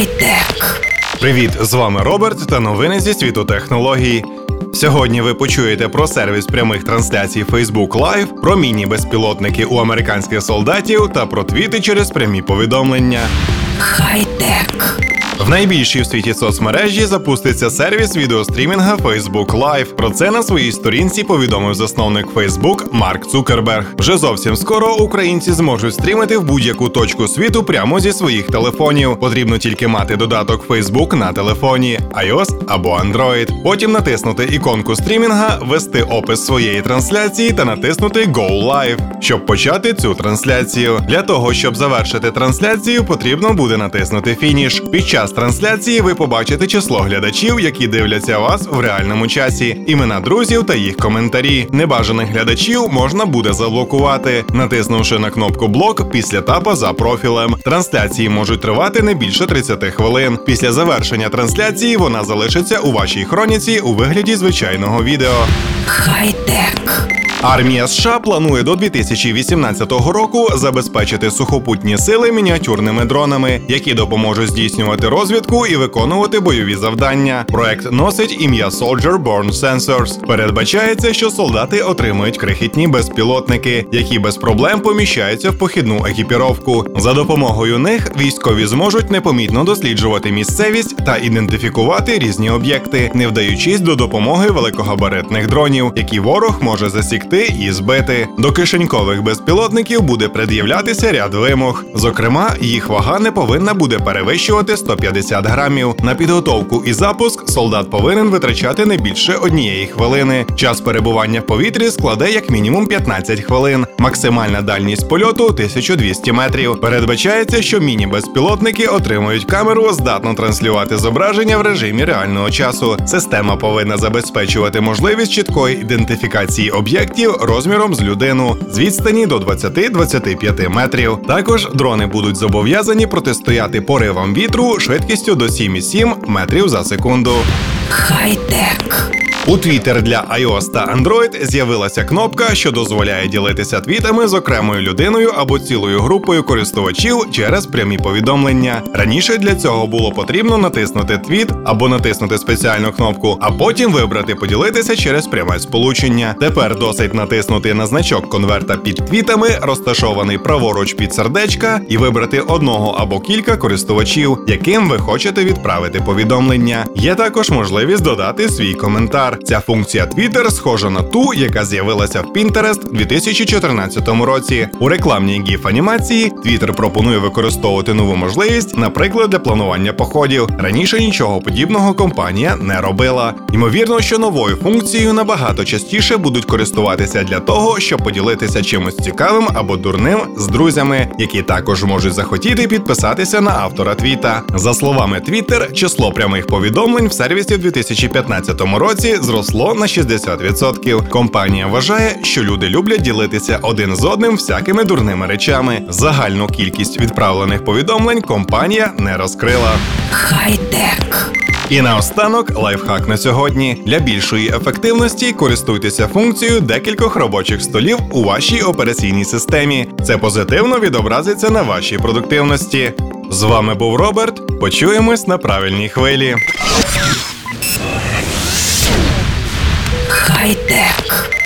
Хай-тек. Привіт, з вами Роберт та новини зі світу технологій. Сьогодні ви почуєте про сервіс прямих трансляцій Facebook Live, про міні-безпілотники у американських солдатів та про твіти через прямі повідомлення. Хай-тек. В найбільшій в світі соцмережі запуститься сервіс відеострімінга Facebook Live. Про це на своїй сторінці повідомив засновник Facebook Марк Цукерберг. Вже зовсім скоро українці зможуть стрімити в будь-яку точку світу прямо зі своїх телефонів. Потрібно тільки мати додаток Facebook на телефоні, iOS або Android. Потім натиснути іконку стрімінга, ввести опис своєї трансляції та натиснути Go Live, щоб почати цю трансляцію. Для того щоб завершити трансляцію, потрібно буде натиснути фініш. Під час трансляції ви побачите число глядачів, які дивляться вас в реальному часі, імена друзів та їх коментарі. Небажаних глядачів можна буде заблокувати, натиснувши на кнопку блок після тапа за профілем. Трансляції можуть тривати не більше 30 хвилин. Після завершення трансляції вона залишиться у вашій хроніці у вигляді звичайного відео. Хай-тек. Армія США планує до 2018 року забезпечити сухопутні сили мініатюрними дронами, які допоможуть здійснювати розвідку і виконувати бойові завдання. Проект носить ім'я Soldier Born Sensors. Передбачається, що солдати отримують крихітні безпілотники, які без проблем поміщаються в похідну екіпіровку. За допомогою них військові зможуть непомітно досліджувати місцевість та ідентифікувати різні об'єкти, не вдаючись до допомоги великогабаритних дронів, які ворог може засікти і збити. До кишенькових безпілотників буде пред'являтися ряд вимог. Зокрема, їх вага не повинна буде перевищувати 150 грамів. На підготовку і запуск солдат повинен витрачати не більше однієї хвилини. Час перебування в повітрі складе як мінімум 15 хвилин. Максимальна дальність польоту 1200 метрів. Передбачається, що міні-безпілотники отримують камеру, здатну транслювати зображення в режимі реального часу. Система повинна забезпечувати можливість чіткої ідентифікації об'єктів розміром з людину з відстані до 20-25 метрів. Також дрони будуть зобов'язані протистояти поривам вітру швидкістю до 7,7 метрів за секунду. Хай-тек. У Twitter для iOS та Android з'явилася кнопка, що дозволяє ділитися твітами з окремою людиною або цілою групою користувачів через прямі повідомлення. Раніше для цього було потрібно натиснути твіт або натиснути спеціальну кнопку, а потім вибрати поділитися через пряме сполучення. Тепер досить натиснути на значок конверта під твітами, розташований праворуч під сердечка, і вибрати одного або кілька користувачів, яким ви хочете відправити повідомлення. Є також можливість додати свій коментар. Ця функція Twitter схожа на ту, яка з'явилася в Pinterest у 2014 році. У рекламній гіф анімації Twitter пропонує використовувати нову можливість, наприклад, для планування походів. Раніше нічого подібного компанія не робила. Ймовірно, що новою функцією набагато частіше будуть користуватися для того, щоб поділитися чимось цікавим або дурним з друзями, які також можуть захотіти підписатися на автора твіта. За словами Twitter, число прямих повідомлень в сервісі в 2015 році зросло на 60%. Компанія вважає, що люди люблять ділитися один з одним всякими дурними речами. Загальну кількість відправлених повідомлень компанія не розкрила. Хай-тек. І наостанок лайфхак на сьогодні. Для більшої ефективності користуйтеся функцією декількох робочих столів у вашій операційній системі. Це позитивно відобразиться на вашій продуктивності. З вами був Роберт. Почуємось на правильній хвилі. Хай-тек.